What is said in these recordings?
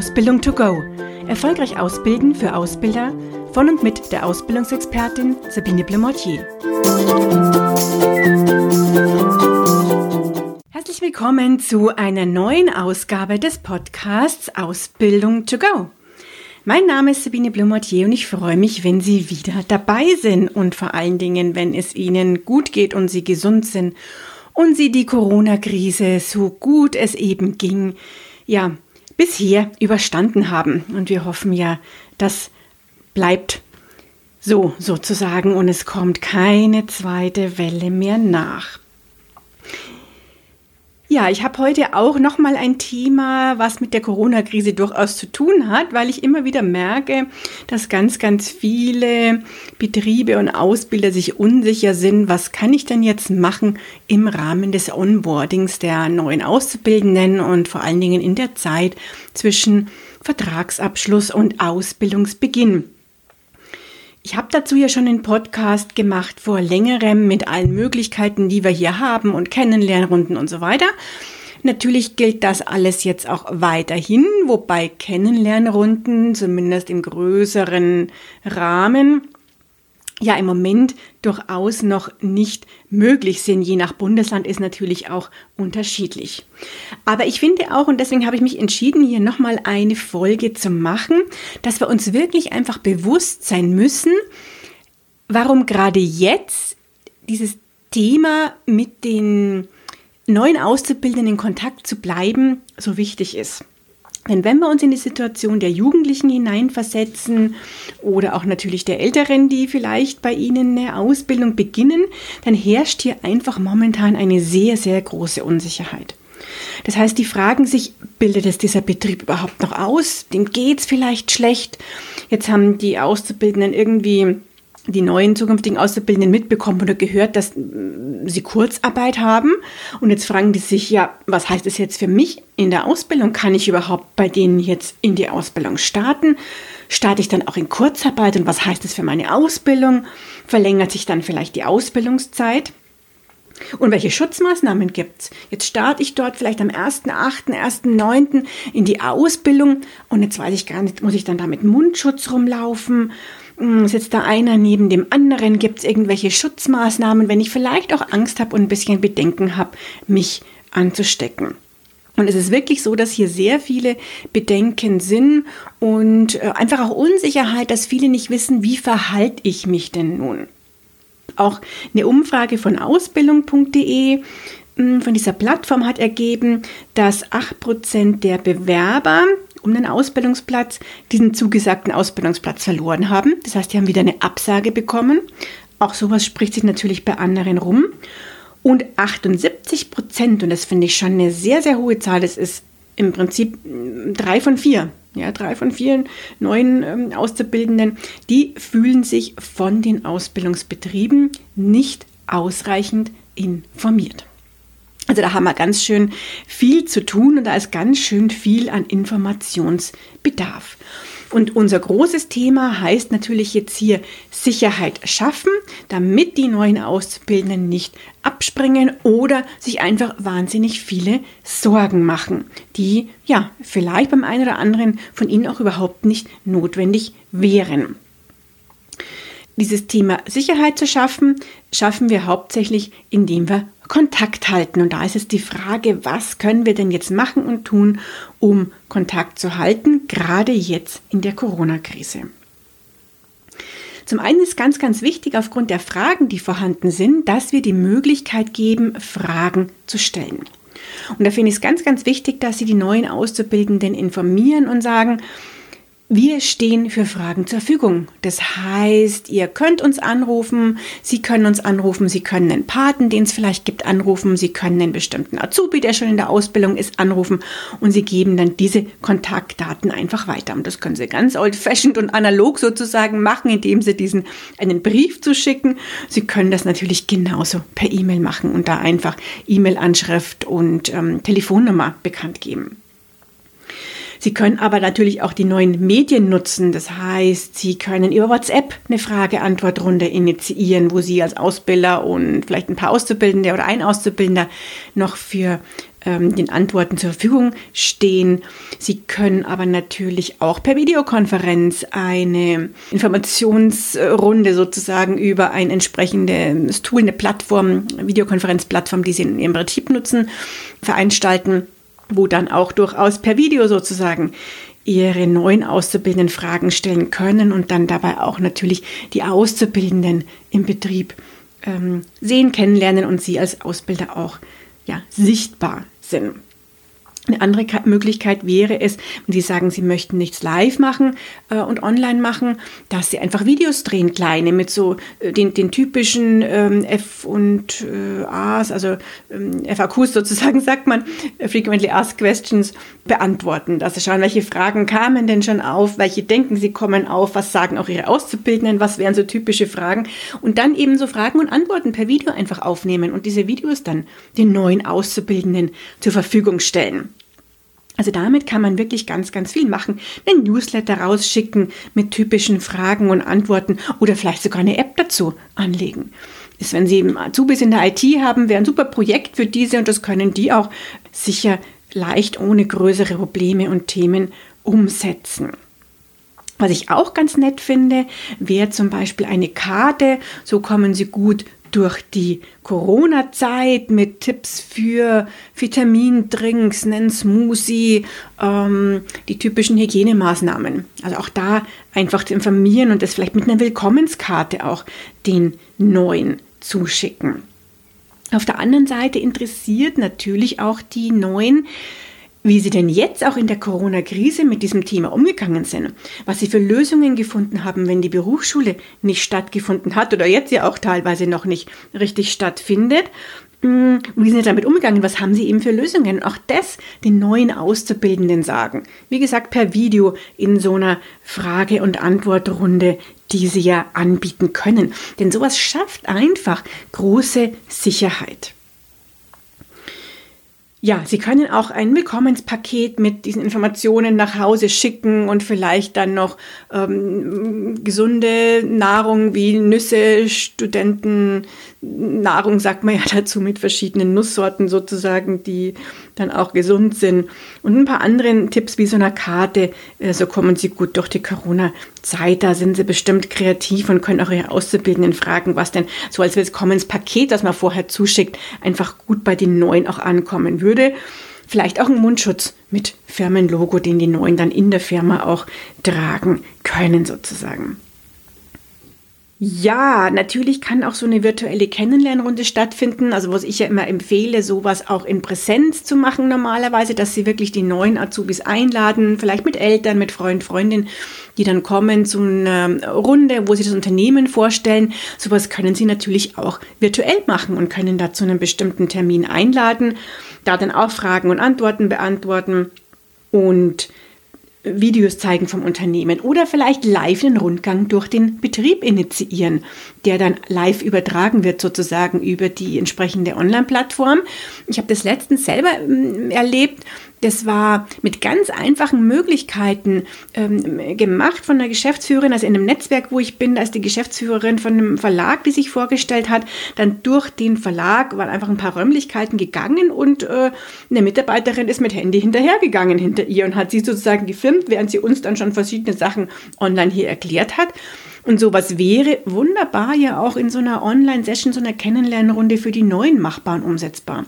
Ausbildung to go. Erfolgreich ausbilden für Ausbilder von und mit der Ausbildungsexpertin Sabine Blemortier. Herzlich willkommen zu einer neuen Ausgabe des Podcasts Ausbildung to go. Mein Name ist Sabine Blumartier und ich freue mich, wenn Sie wieder dabei sind und vor allen Dingen, wenn es Ihnen gut geht und Sie gesund sind und Sie die Corona-Krise so gut es eben ging, ja, bisher überstanden haben. Und wir hoffen ja, das bleibt so sozusagen und es kommt keine zweite Welle mehr nach. Ja, ich habe heute auch noch mal ein Thema, was mit der Corona-Krise durchaus zu tun hat, weil ich immer wieder merke, dass ganz, ganz viele Betriebe und Ausbilder sich unsicher sind. Was kann ich denn jetzt machen im Rahmen des Onboardings der neuen Auszubildenden und vor allen Dingen in der Zeit zwischen Vertragsabschluss und Ausbildungsbeginn? Ich habe dazu ja schon einen Podcast gemacht vor längerem mit allen Möglichkeiten, die wir hier haben und Kennenlernrunden und so weiter. Natürlich gilt das alles jetzt auch weiterhin, wobei Kennenlernrunden zumindest im größeren Rahmen ja im Moment durchaus noch nicht möglich sind. Je nach Bundesland ist natürlich auch unterschiedlich. Aber ich finde auch, und deswegen habe ich mich entschieden, hier nochmal eine Folge zu machen, dass wir uns wirklich einfach bewusst sein müssen, warum gerade jetzt dieses Thema mit den neuen Auszubildenden in Kontakt zu bleiben so wichtig ist. Denn wenn wir uns in die Situation der Jugendlichen hineinversetzen oder auch natürlich der Älteren, die vielleicht bei ihnen eine Ausbildung beginnen, dann herrscht hier einfach momentan eine sehr, sehr große Unsicherheit. Das heißt, die fragen sich, bildet es dieser Betrieb überhaupt noch aus? Dem geht es vielleicht schlecht. Jetzt haben die Auszubildenden irgendwie die neuen zukünftigen Auszubildenden mitbekommen oder gehört, dass mm, sie Kurzarbeit haben. Und jetzt fragen die sich, ja, was heißt das jetzt für mich in der Ausbildung? Kann ich überhaupt bei denen jetzt in die Ausbildung starten? Starte ich dann auch in Kurzarbeit? Und was heißt das für meine Ausbildung? Verlängert sich dann vielleicht die Ausbildungszeit? Und welche Schutzmaßnahmen gibt es? Jetzt starte ich dort vielleicht am 1.8., 1.9. in die Ausbildung und jetzt weiß ich gar nicht, muss ich dann da mit Mundschutz rumlaufen? Hm, sitzt da einer neben dem anderen? Gibt es irgendwelche Schutzmaßnahmen, wenn ich vielleicht auch Angst habe und ein bisschen Bedenken habe, mich anzustecken? Und es ist wirklich so, dass hier sehr viele Bedenken sind und äh, einfach auch Unsicherheit, dass viele nicht wissen, wie verhalte ich mich denn nun? Auch eine Umfrage von ausbildung.de hm, von dieser Plattform hat ergeben, dass 8% der Bewerber um den Ausbildungsplatz diesen zugesagten Ausbildungsplatz verloren haben. Das heißt, die haben wieder eine Absage bekommen. Auch sowas spricht sich natürlich bei anderen rum. Und 78 Prozent, und das finde ich schon eine sehr, sehr hohe Zahl, das ist im Prinzip mm, drei von vier, ja, drei von vier neuen ähm, Auszubildenden, die fühlen sich von den Ausbildungsbetrieben nicht ausreichend informiert. Also da haben wir ganz schön viel zu tun und da ist ganz schön viel an Informationsbedarf. Und unser großes Thema heißt natürlich jetzt hier Sicherheit schaffen, damit die neuen Auszubildenden nicht abspringen oder sich einfach wahnsinnig viele Sorgen machen, die ja vielleicht beim einen oder anderen von ihnen auch überhaupt nicht notwendig wären. Dieses Thema Sicherheit zu schaffen, schaffen wir hauptsächlich, indem wir Kontakt halten. Und da ist es die Frage, was können wir denn jetzt machen und tun, um Kontakt zu halten, gerade jetzt in der Corona-Krise. Zum einen ist ganz, ganz wichtig aufgrund der Fragen, die vorhanden sind, dass wir die Möglichkeit geben, Fragen zu stellen. Und da finde ich es ganz, ganz wichtig, dass Sie die neuen Auszubildenden informieren und sagen, wir stehen für Fragen zur Verfügung. Das heißt, ihr könnt uns anrufen, Sie können uns anrufen, Sie können einen Paten, den es vielleicht gibt, anrufen, Sie können einen bestimmten Azubi, der schon in der Ausbildung ist, anrufen und Sie geben dann diese Kontaktdaten einfach weiter. Und das können Sie ganz old-fashioned und analog sozusagen machen, indem Sie diesen einen Brief zuschicken. Sie können das natürlich genauso per E-Mail machen und da einfach E-Mail-Anschrift und ähm, Telefonnummer bekannt geben. Sie können aber natürlich auch die neuen Medien nutzen. Das heißt, Sie können über WhatsApp eine Frage-Antwort-Runde initiieren, wo Sie als Ausbilder und vielleicht ein paar Auszubildende oder ein Auszubildender noch für ähm, den Antworten zur Verfügung stehen. Sie können aber natürlich auch per Videokonferenz eine Informationsrunde sozusagen über ein entsprechendes Tool, eine Plattform, Videokonferenzplattform, die Sie in Ihrem Betrieb nutzen, veranstalten, wo dann auch durchaus per Video sozusagen ihre neuen Auszubildenden Fragen stellen können und dann dabei auch natürlich die Auszubildenden im Betrieb ähm, sehen, kennenlernen und sie als Ausbilder auch ja, sichtbar sind. Eine andere Möglichkeit wäre es, wenn Sie sagen, Sie möchten nichts live machen äh, und online machen, dass Sie einfach Videos drehen, kleine, mit so äh, den, den typischen ähm, F und äh, A's, also ähm, FAQs sozusagen, sagt man, äh, Frequently Asked Questions, beantworten. Dass Sie schauen, welche Fragen kamen denn schon auf, welche denken Sie kommen auf, was sagen auch Ihre Auszubildenden, was wären so typische Fragen und dann eben so Fragen und Antworten per Video einfach aufnehmen und diese Videos dann den neuen Auszubildenden zur Verfügung stellen. Also damit kann man wirklich ganz, ganz viel machen. Einen Newsletter rausschicken mit typischen Fragen und Antworten oder vielleicht sogar eine App dazu anlegen. Ist, wenn Sie Azubis in der IT haben, wäre ein super Projekt für diese und das können die auch sicher leicht ohne größere Probleme und Themen umsetzen. Was ich auch ganz nett finde, wäre zum Beispiel eine Karte. So kommen Sie gut durch die Corona-Zeit mit Tipps für Vitamindrinks, einen Smoothie, ähm, die typischen Hygienemaßnahmen. Also auch da einfach zu informieren und das vielleicht mit einer Willkommenskarte auch den neuen zuschicken. Auf der anderen Seite interessiert natürlich auch die neuen wie Sie denn jetzt auch in der Corona-Krise mit diesem Thema umgegangen sind, was Sie für Lösungen gefunden haben, wenn die Berufsschule nicht stattgefunden hat oder jetzt ja auch teilweise noch nicht richtig stattfindet. Mm, wie sind Sie damit umgegangen? Was haben Sie eben für Lösungen? Auch das den neuen Auszubildenden sagen. Wie gesagt, per Video in so einer Frage- und Antwortrunde, die Sie ja anbieten können. Denn sowas schafft einfach große Sicherheit. Ja, Sie können auch ein Willkommenspaket mit diesen Informationen nach Hause schicken und vielleicht dann noch ähm, gesunde Nahrung wie Nüsse, Studenten, Nahrung sagt man ja dazu mit verschiedenen Nusssorten sozusagen, die dann auch gesund sind. Und ein paar anderen Tipps wie so einer Karte, äh, so kommen Sie gut durch die Corona-Zeit. Da sind Sie bestimmt kreativ und können auch Ihre Auszubildenden fragen, was denn so als Willkommenspaket, das man vorher zuschickt, einfach gut bei den Neuen auch ankommen würde. Vielleicht auch ein Mundschutz mit Firmenlogo, den die Neuen dann in der Firma auch tragen können sozusagen. Ja, natürlich kann auch so eine virtuelle Kennenlernrunde stattfinden. Also was ich ja immer empfehle, sowas auch in Präsenz zu machen normalerweise, dass sie wirklich die neuen Azubis einladen, vielleicht mit Eltern, mit Freund, Freundin, die dann kommen zu einer Runde, wo sie das Unternehmen vorstellen. Sowas können sie natürlich auch virtuell machen und können da zu einem bestimmten Termin einladen, da dann auch Fragen und Antworten beantworten und Videos zeigen vom Unternehmen oder vielleicht live einen Rundgang durch den Betrieb initiieren, der dann live übertragen wird sozusagen über die entsprechende Online-Plattform. Ich habe das letztens selber ähm, erlebt. Das war mit ganz einfachen Möglichkeiten ähm, gemacht von der Geschäftsführerin, also in einem Netzwerk, wo ich bin, da ist die Geschäftsführerin von einem Verlag, die sich vorgestellt hat. Dann durch den Verlag waren einfach ein paar Räumlichkeiten gegangen und äh, eine Mitarbeiterin ist mit Handy hinterhergegangen hinter ihr und hat sie sozusagen gefilmt, während sie uns dann schon verschiedene Sachen online hier erklärt hat. Und sowas wäre wunderbar ja auch in so einer Online-Session, so einer Kennenlernrunde für die Neuen machbar und umsetzbar.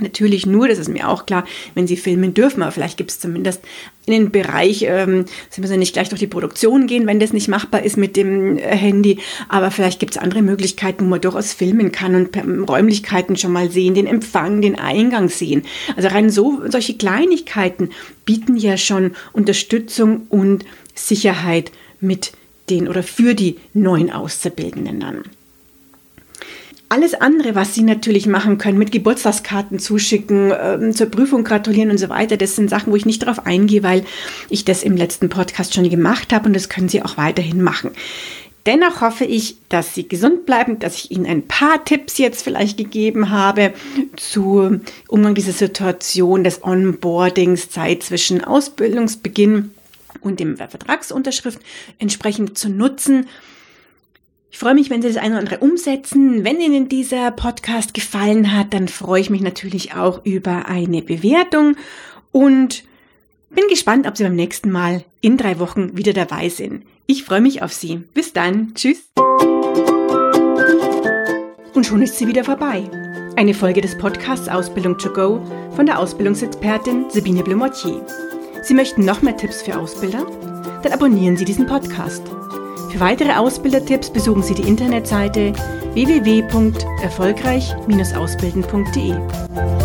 Natürlich nur, das ist mir auch klar, wenn sie filmen dürfen, aber vielleicht gibt es zumindest in den Bereich, ähm, sie müssen nicht gleich durch die Produktion gehen, wenn das nicht machbar ist mit dem äh, Handy, aber vielleicht gibt es andere Möglichkeiten, wo man durchaus filmen kann und Räumlichkeiten schon mal sehen, den Empfang, den Eingang sehen. Also rein so, solche Kleinigkeiten bieten ja schon Unterstützung und Sicherheit mit den oder für die neuen Auszubildenden an. Alles andere, was Sie natürlich machen können, mit Geburtstagskarten zuschicken, ähm, zur Prüfung gratulieren und so weiter, das sind Sachen, wo ich nicht darauf eingehe, weil ich das im letzten Podcast schon gemacht habe und das können Sie auch weiterhin machen. Dennoch hoffe ich, dass Sie gesund bleiben, dass ich Ihnen ein paar Tipps jetzt vielleicht gegeben habe zu Umgang dieser Situation des Onboardings, Zeit zwischen Ausbildungsbeginn und dem Vertragsunterschrift entsprechend zu nutzen Ich freue mich, wenn Sie das eine oder andere umsetzen. Wenn Ihnen dieser Podcast gefallen hat, dann freue ich mich natürlich auch über eine Bewertung und bin gespannt, ob Sie beim nächsten Mal in drei Wochen wieder dabei sind. Ich freue mich auf Sie. Bis dann. Tschüss. Und schon ist sie wieder vorbei. Eine Folge des Podcasts Ausbildung to go von der Ausbildungsexpertin Sabine Blumottier. Sie möchten noch mehr Tipps für Ausbilder? Dann abonnieren Sie diesen Podcast. Für weitere Ausbildertipps besuchen Sie die Internetseite www.erfolgreich-ausbilden.de.